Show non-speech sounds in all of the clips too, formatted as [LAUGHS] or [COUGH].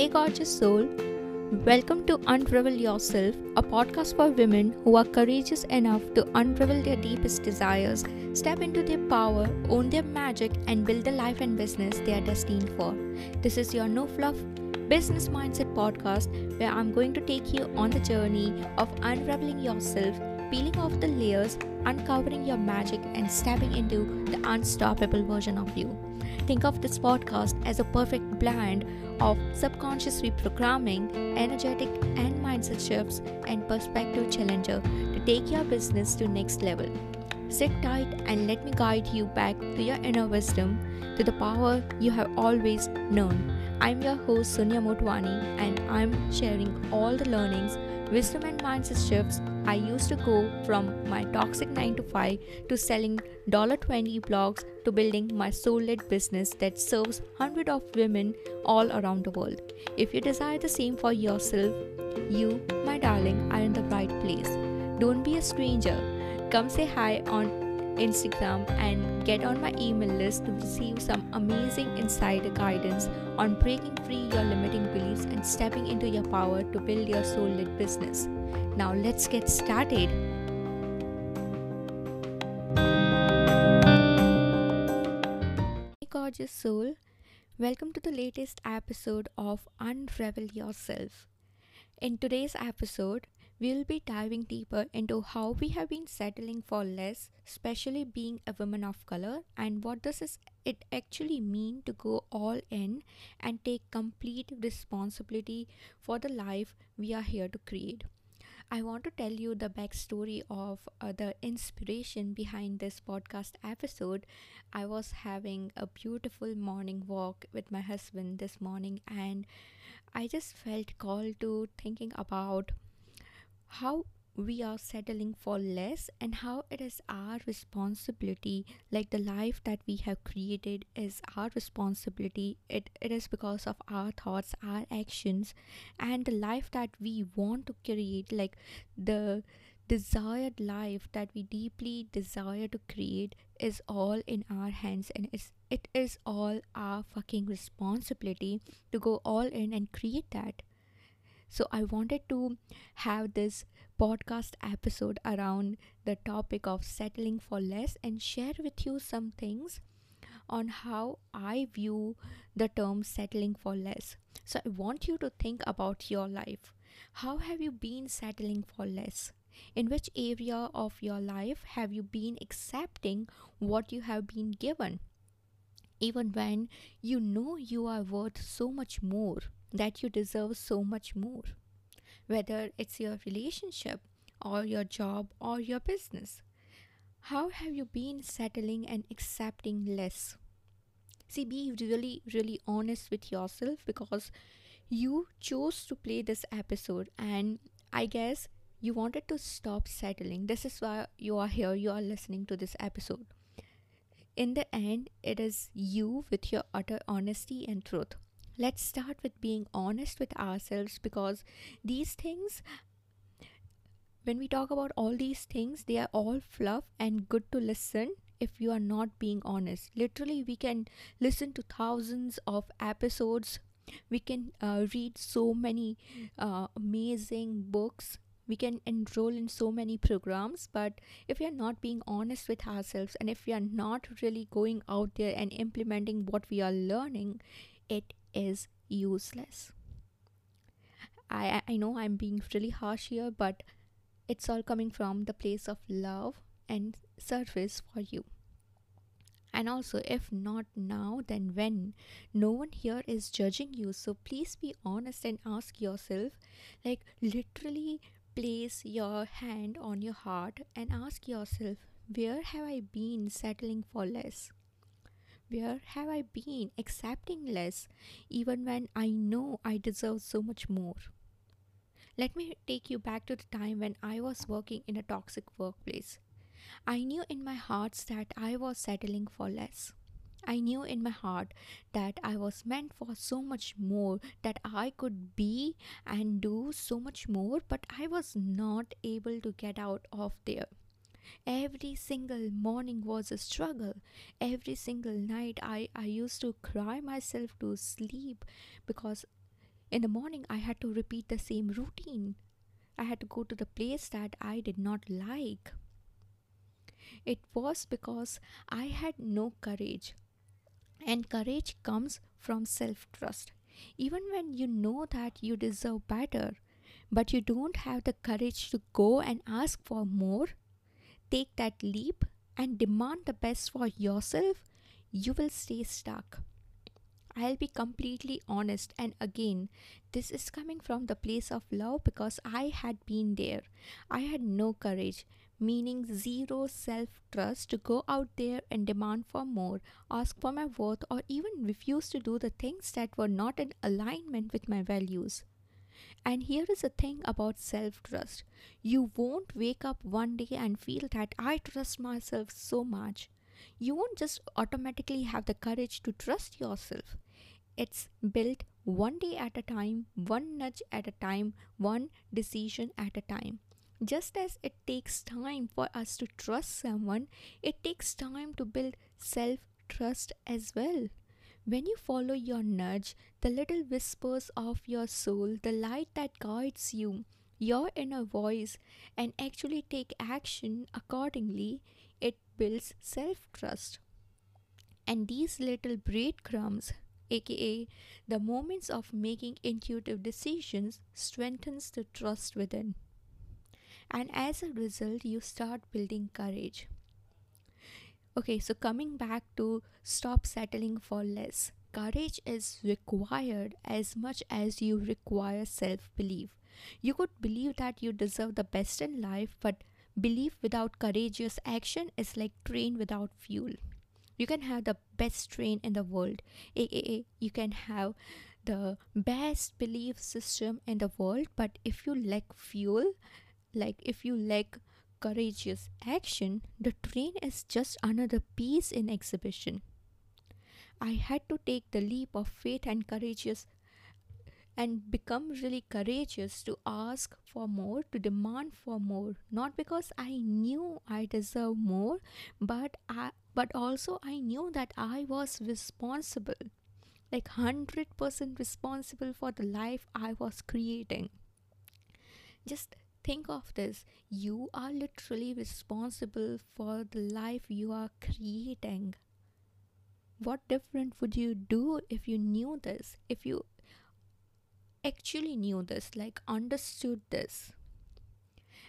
Hey, gorgeous soul. Welcome to Unravel Yourself, a podcast for women who are courageous enough to unravel their deepest desires, step into their power, own their magic, and build the life and business they are destined for. This is your no fluff business mindset podcast where I'm going to take you on the journey of unraveling yourself, peeling off the layers, uncovering your magic, and stepping into the unstoppable version of you. Think of this podcast as a perfect blend of subconscious reprogramming, energetic and mindset shifts, and perspective challenger to take your business to next level. Sit tight and let me guide you back to your inner wisdom, to the power you have always known. I'm your host Sonia Motwani and I'm sharing all the learnings, wisdom and mindset shifts I used to go from my toxic 9 to 5 to selling $20 blogs to building my soul-led business that serves hundreds of women all around the world. If you desire the same for yourself, you, my darling, are in the right place. Don't be a stranger. Come say hi on Instagram and get on my email list to receive some amazing insider guidance on breaking free your limiting beliefs and stepping into your power to build your soul led business. Now, let's get started. Hey, gorgeous soul, welcome to the latest episode of Unravel Yourself. In today's episode, we'll be diving deeper into how we have been settling for less, especially being a woman of color, and what does it actually mean to go all in and take complete responsibility for the life we are here to create. I want to tell you the backstory of uh, the inspiration behind this podcast episode. I was having a beautiful morning walk with my husband this morning, and I just felt called to thinking about how we are settling for less and how it is our responsibility like the life that we have created is our responsibility. It, it is because of our thoughts our actions and the life that we want to create like the desired life that we deeply desire to create is all in our hands and it's, it is all our fucking responsibility to go all in and create that so I wanted to have this podcast episode around the topic of settling for less and share with you some things on how I view the term settling for less. So I want you to think about your life. How have you been settling for less? In which area of your life have you been accepting what you have been given? Even when you know you are worth so much more that you deserve so much more, whether it's your relationship or your job or your business. How have you been settling and accepting less? See, be really, really honest with yourself because you chose to play this episode, and I guess you wanted to stop settling. This is why you are here, you are listening to this episode. In the end, it is you with your utter honesty and truth. Let's start with being honest with ourselves because these things when we talk about all these things they are all fluff and good to listen if you are not being honest. Literally we can listen to thousands of episodes. We can uh, read so many uh, amazing books we can enroll in so many programs but if we are not being honest with ourselves and if we are not really going out there and implementing what we are learning it is useless. I, I know I'm being really harsh here, but it's all coming from the place of love and service for you. And also, if not now, then when? No one here is judging you. So please be honest and ask yourself, like, literally place your hand on your heart and ask yourself, where have I been settling for less? Where have I been accepting less even when I know I deserve so much more? Let me take you back to the time when I was working in a toxic workplace. I knew in my heart that I was settling for less. I knew in my heart that I was meant for so much more, that I could be and do so much more, but I was not able to get out of there. Every single morning was a struggle. Every single night, I, I used to cry myself to sleep because In the morning, I had to repeat the same routine. I had to go to the place that I did not like. It was because I had no courage. And courage comes from self trust. Even when you know that you deserve better, but you don't have the courage to go and ask for more, take that leap and demand the best for yourself, you will stay stuck. I'll be completely honest, and again, this is coming from the place of love because I had been there. I had no courage, meaning zero self trust to go out there and demand for more, ask for my worth, or even refuse to do the things that were not in alignment with my values. And here is the thing about self trust you won't wake up one day and feel that I trust myself so much. You won't just automatically have the courage to trust yourself. It's built one day at a time, one nudge at a time, one decision at a time. Just as it takes time for us to trust someone, it takes time to build self trust as well. When you follow your nudge, the little whispers of your soul, the light that guides you, your inner voice, and actually take action accordingly, it builds self trust. And these little breadcrumbs, aka the moments of making intuitive decisions, strengthens the trust within and as a result you start building courage. Okay so coming back to stop settling for less. Courage is required as much as you require self belief you could believe that you deserve the best in life but belief without courageous action is like train without fuel. You can have the best train in the world. Aka you can have the best belief system in the world but if you lack fuel like if you lack courageous action, the train is just another piece in exhibition. I had to take the leap of faith and courageous and become really courageous to ask for more, to demand for more, not because I knew I deserve more, but I but also I knew that I was responsible, like 100% responsible for the life I was creating. Just think of this. You are literally responsible for the life you are creating. What different would you do if you knew this? If you actually knew this like understood this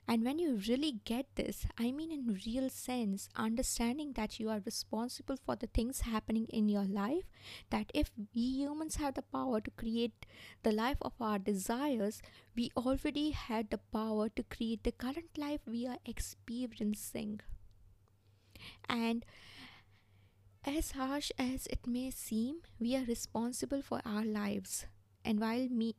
and when you really get this, I mean in real sense, understanding that you are responsible for the things happening in your life, that if we humans have the power to create the life of our desires, we already had the power to create the current life we are experiencing. And as harsh as it may seem, we are responsible for our lives. And while me,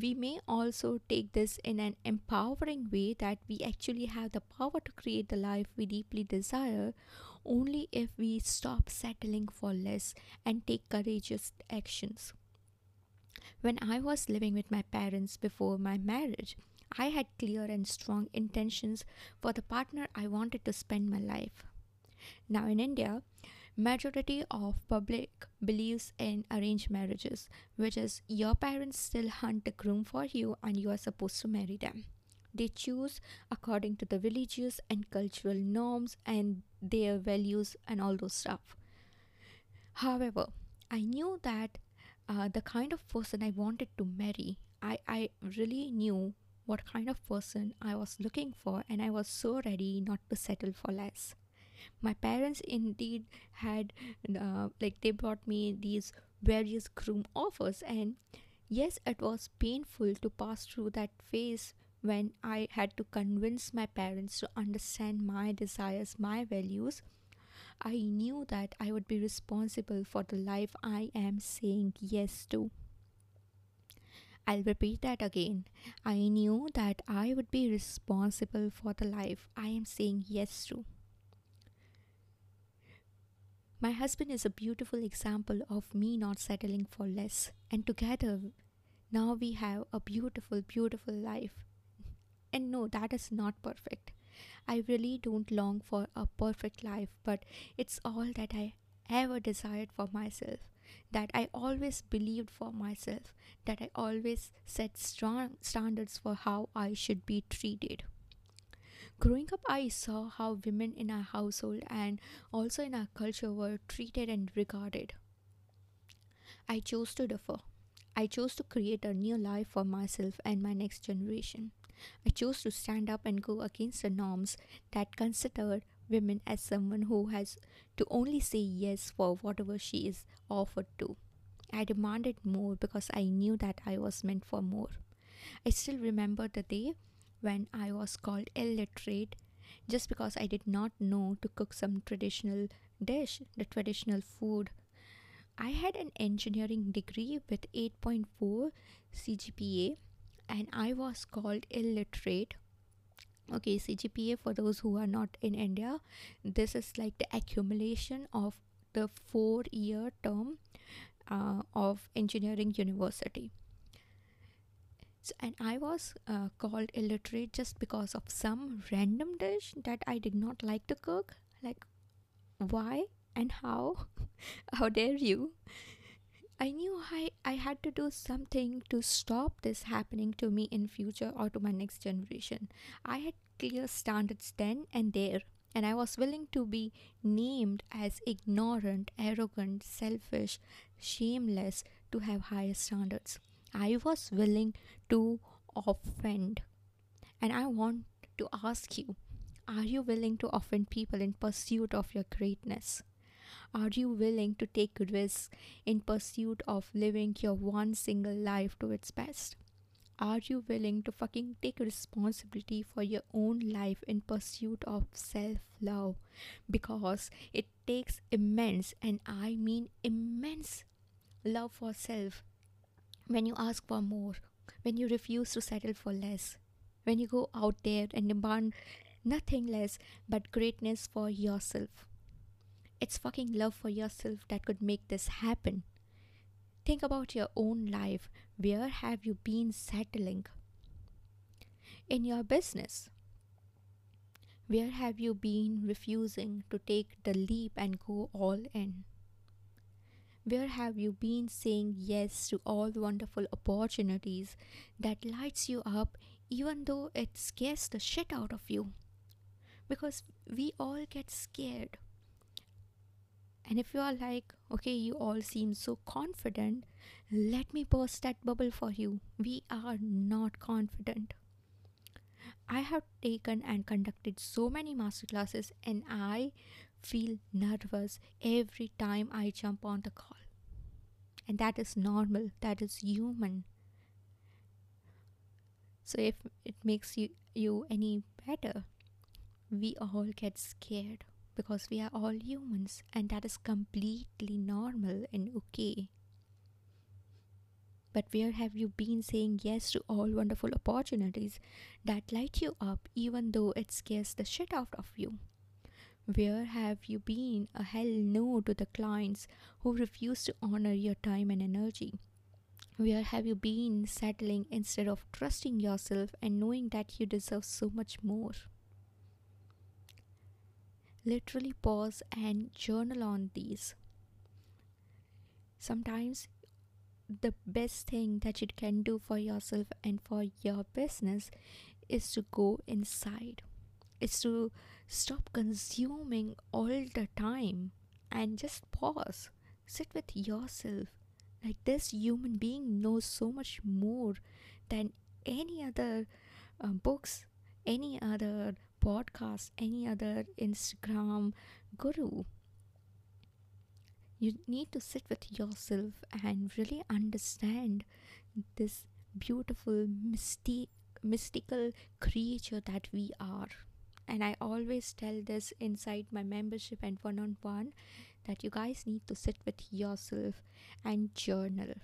we may also take this in an empowering way that we actually have the power to create the life we deeply desire only if we stop settling for less and take courageous actions. When I was living with my parents before my marriage, I had clear and strong intentions for the partner I wanted to spend my life. Now in India, majority of public believes in arranged marriages which is your parents still hunt a groom for you and you are supposed to marry them. They choose according to the religious and cultural norms and their values and all those stuff. However i knew that uh, the kind of person i wanted to marry i i really knew what kind of person i was looking for and i was so ready not to settle for less my parents indeed had uh, like they brought me these various groom offers and yes it was painful to pass through that phase when i had to convince my parents to understand my desires my values i knew that i would be responsible for the life i am saying yes to I'll repeat that again. I knew that I would be responsible for the life I am saying yes to. My husband is a beautiful example of me not settling for less, and together now we have a beautiful, beautiful life. And no, that is not perfect. I really don't long for a perfect life, but it's all that I ever desired for myself. that I always believed for myself, that I always set strong standards for how I should be treated. Growing up, I saw how women in our household and also in our culture were treated and regarded. I chose to differ. I chose to create a new life for myself and my next generation. I chose to stand up and go against the norms that considered women as someone who has to only say yes for whatever she is offered to. I demanded more because I knew that I was meant for more. I still remember the day when I was called illiterate just because I did not know to cook some traditional dish, the traditional food. I had an engineering degree with 8.4 CGPA and I was called illiterate okay cgpa for those who are not in india this is like the accumulation of the four year term uh, of engineering university so, and i was uh, called illiterate just because of some random dish that i did not like to cook like why and how [LAUGHS] how dare you I knew I, I had to do something to stop this happening to me in future or to my next generation. I had clear standards then and there, and I was willing to be named as ignorant, arrogant, selfish, shameless to have higher standards. I was willing to offend. And I want to ask you are you willing to offend people in pursuit of your greatness? Are you willing to take risks in pursuit of living your one single life to its best? Are you willing to fucking take responsibility for your own life in pursuit of self love? Because it takes immense, and I mean immense, love for self when you ask for more, when you refuse to settle for less, when you go out there and demand nothing less but greatness for yourself. It's fucking love for yourself that could make this happen. Think about your own life. Where have you been settling? In your business. Where have you been refusing to take the leap and go all in? Where have you been saying yes to all the wonderful opportunities that lights you up even though it scares the shit out of you? Because we all get scared and if you are like, okay, you all seem so confident, let me burst that bubble for you. We are not confident. I have taken and conducted so many masterclasses, and I feel nervous every time I jump on the call. And that is normal, that is human. So, if it makes you, you any better, we all get scared because we are all humans and that is completely normal and okay. But where have you been saying yes to all wonderful opportunities that light you up even though it scares the shit out of you? Where have you been a hell no to the clients who refuse to honor your time and energy? Where have you been settling instead of trusting yourself and knowing that you deserve so much more? literally pause and journal on these. Sometimes the best thing that you can do for yourself and for your business is to go inside, is to stop consuming all the time and just pause, sit with yourself. Like this human being knows so much more than any other uh, books, any other podcast, any other Instagram guru. You need to sit with yourself and really understand this beautiful, mystic, mystical creature that we are. And I always tell this inside my membership and one on one that you guys need to sit with yourself and journal.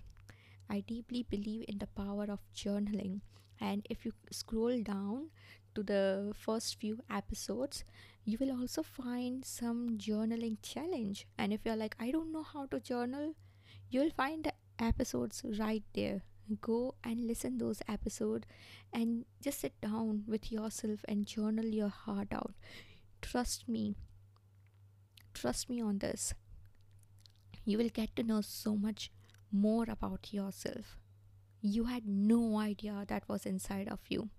I deeply believe in the power of journaling. And if you scroll down to the first few episodes, you will also find some journaling challenge. And if you're like, I don't know how to journal, you'll find the episodes right there. Go and listen those episode and just sit down with yourself and journal your heart out. Trust me. Trust me on this. you will get to know so much more about yourself. You had no idea that was inside of you.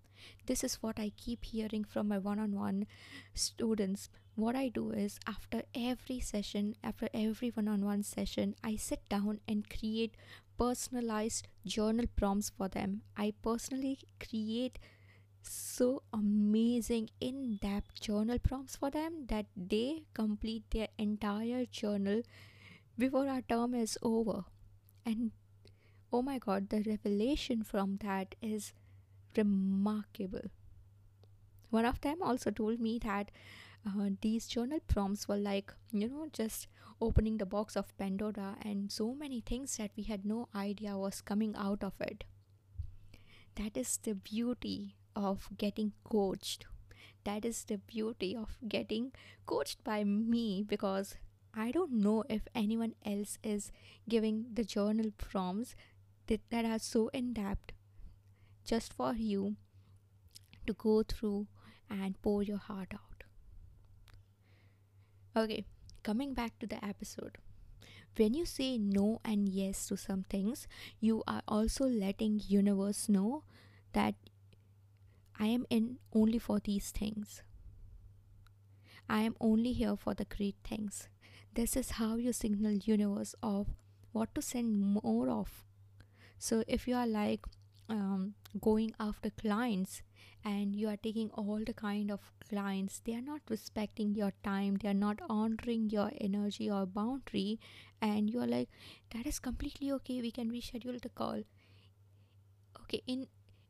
This is what I keep hearing from my one on one students. What I do is after every session, after every one on one session, I sit down and create personalized journal prompts for them. I personally create so amazing in depth journal prompts for them that they complete their entire journal before our term is over. And oh my god, the revelation from that is remarkable. One of them also told me that uh, these journal prompts were like, you know, just opening the box of Pandora and so many things that we had no idea was coming out of it. That is the beauty of getting coached. That is the beauty of getting coached by me because I don't know if anyone else is giving the journal prompts that, that are so in depth just for you to go through and pour your heart out. Okay, coming back to the episode. When you say no and yes to some things, you are also letting universe know that I am in only for these things. I am only here for the great things. This is how you signal universe of what to send more of. So if you are like um, going after clients and you are taking all the kind of clients. They are not respecting your time. They are not honoring your energy or boundary. And you are like that is completely okay. We can reschedule the call. Okay in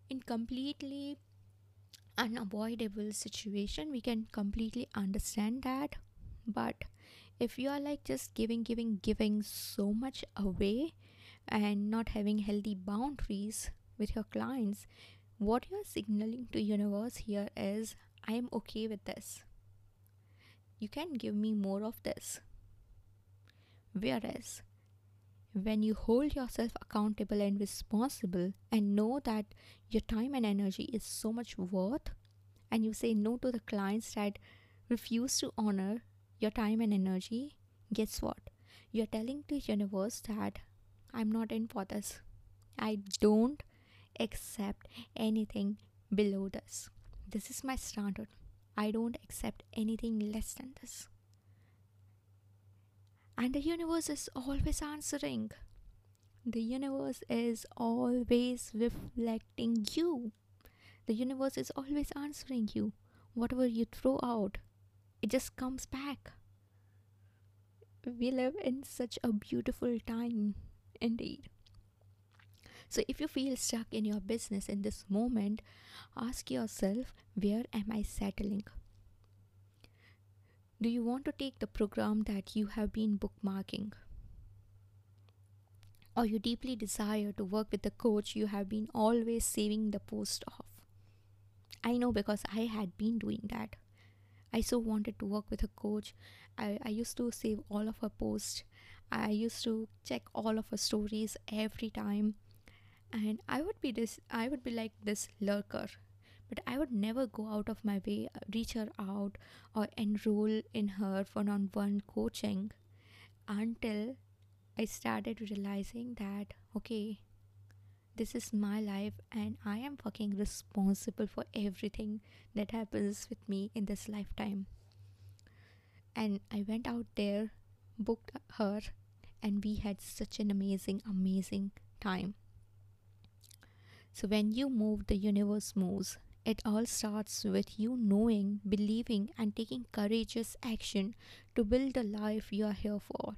in completely unavoidable situation we can completely understand that. But if you are like just giving giving giving so much away and not having healthy boundaries with your clients what you're signaling to universe here is i am okay with this. You can give me more of this. Whereas when you hold yourself accountable and responsible and know that your time and energy is so much worth and you say no to the clients that refuse to honor your time and energy guess what? You're telling the universe that i'm not in for this. I don't accept anything below this. This is my standard. I don't accept anything less than this. And the universe is always answering. The universe is always reflecting you. The universe is always answering you. Whatever you throw out, it just comes back. We live in such a beautiful time, indeed. So, if you feel stuck in your business in this moment, ask yourself, where am I settling? Do you want to take the program that you have been bookmarking? Or you deeply desire to work with the coach you have been always saving the post of? I know because I had been doing that. I so wanted to work with a coach. I, I used to save all of her posts. I used to check all of her stories every time and i would be this i would be like this lurker but i would never go out of my way uh, reach her out or enroll in her one-on-one coaching until i started realizing that okay this is my life and i am fucking responsible for everything that happens with me in this lifetime. And i went out there booked her and we had such an amazing amazing time so, when you move, the universe moves. It all starts with you knowing, believing, and taking courageous action to build the life you are here for.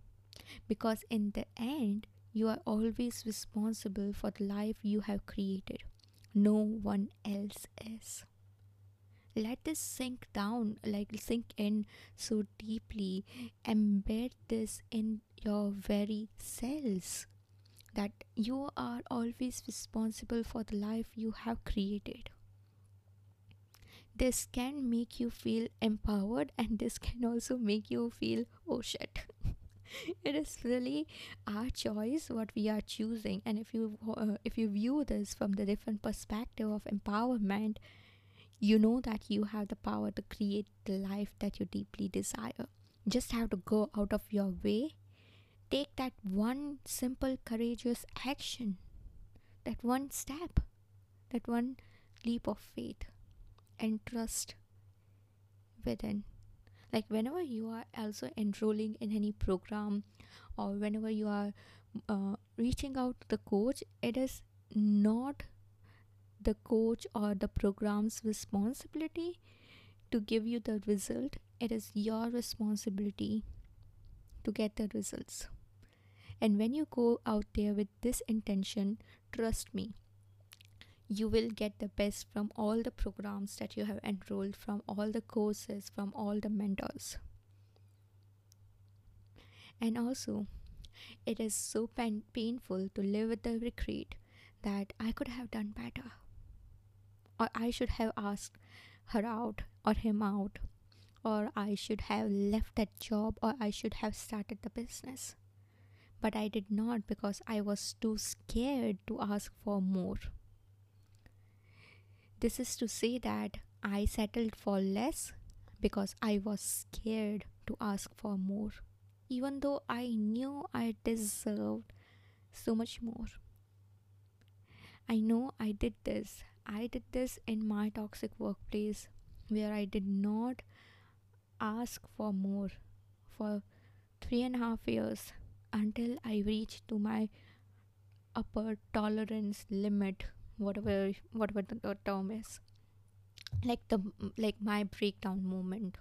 Because in the end, you are always responsible for the life you have created. No one else is. Let this sink down, like sink in so deeply. Embed this in your very cells that you are always responsible for the life you have created. This can make you feel empowered, and this can also make you feel oh shit. [LAUGHS] it is really our choice what we are choosing and if you uh, if you view this from the different perspective of empowerment you know that you have the power to create the life that you deeply desire just have to go out of your way take that one simple, courageous action, that one step, that one leap of faith, and trust within. Like whenever you are also enrolling in any program or whenever you are uh, reaching out to the coach, it is not the coach or the program's responsibility to give you the result, it is your responsibility to get the results. And when you go out there with this intention, trust me, you will get the best from all the programs that you have enrolled, from all the courses, from all the mentors. And also, it is so pain- painful to live with the regret that I could have done better. Or I should have asked her out or him out. Or I should have left that job or I should have started the business. But I did not because I was too scared to ask for more. This is to say that I settled for less because I was scared to ask for more, even though I knew I deserved so much more. I know I did this. I did this in my toxic workplace where I did not ask for more for three and a half years until I reach to my upper tolerance limit, whatever whatever the term is, like the like my breakdown moment.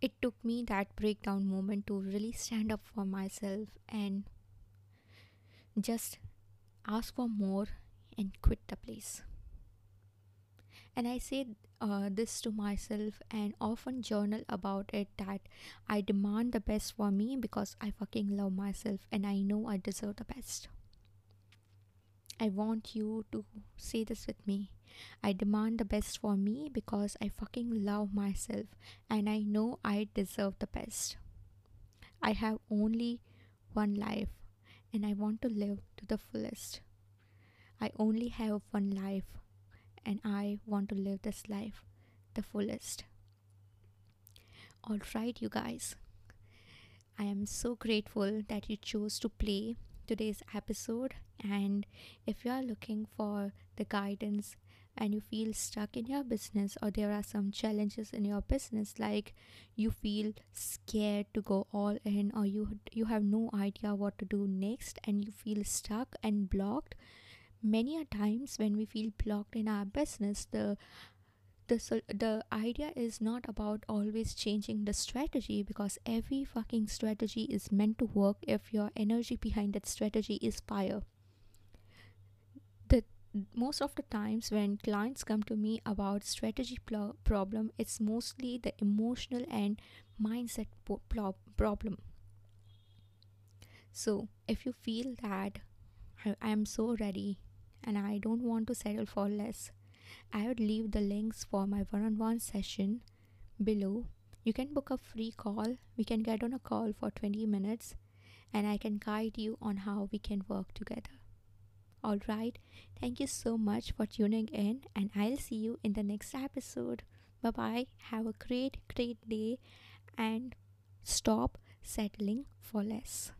It took me that breakdown moment to really stand up for myself and just ask for more and quit the place. And I say uh, this to myself and often journal about it that I demand the best for me because I fucking love myself and I know I deserve the best. I want you to say this with me. I demand the best for me because I fucking love myself and I know I deserve the best. I have only one life and I want to live to the fullest. I only have one life and I want to live this life the fullest. Alright, you guys. I am so grateful that you chose to play today's episode. And if you are looking for the guidance and you feel stuck in your business, or there are some challenges in your business, like you feel scared to go all in, or you you have no idea what to do next, and you feel stuck and blocked, many a times when we feel blocked in our business the the the idea is not about always changing the strategy because every fucking strategy is meant to work if your energy behind that strategy is fire. The most of the times when clients come to me about strategy pl- problem it's mostly the emotional and mindset po- pl- problem. So if you feel that I am so ready and I don't want to settle for less, I would leave the links for my one on one session below. You can book a free call. We can get on a call for 20 minutes and I can guide you on how we can work together. Alright, thank you so much for tuning in, and I'll see you in the next episode. Bye bye. Have a great, great day and stop settling for less.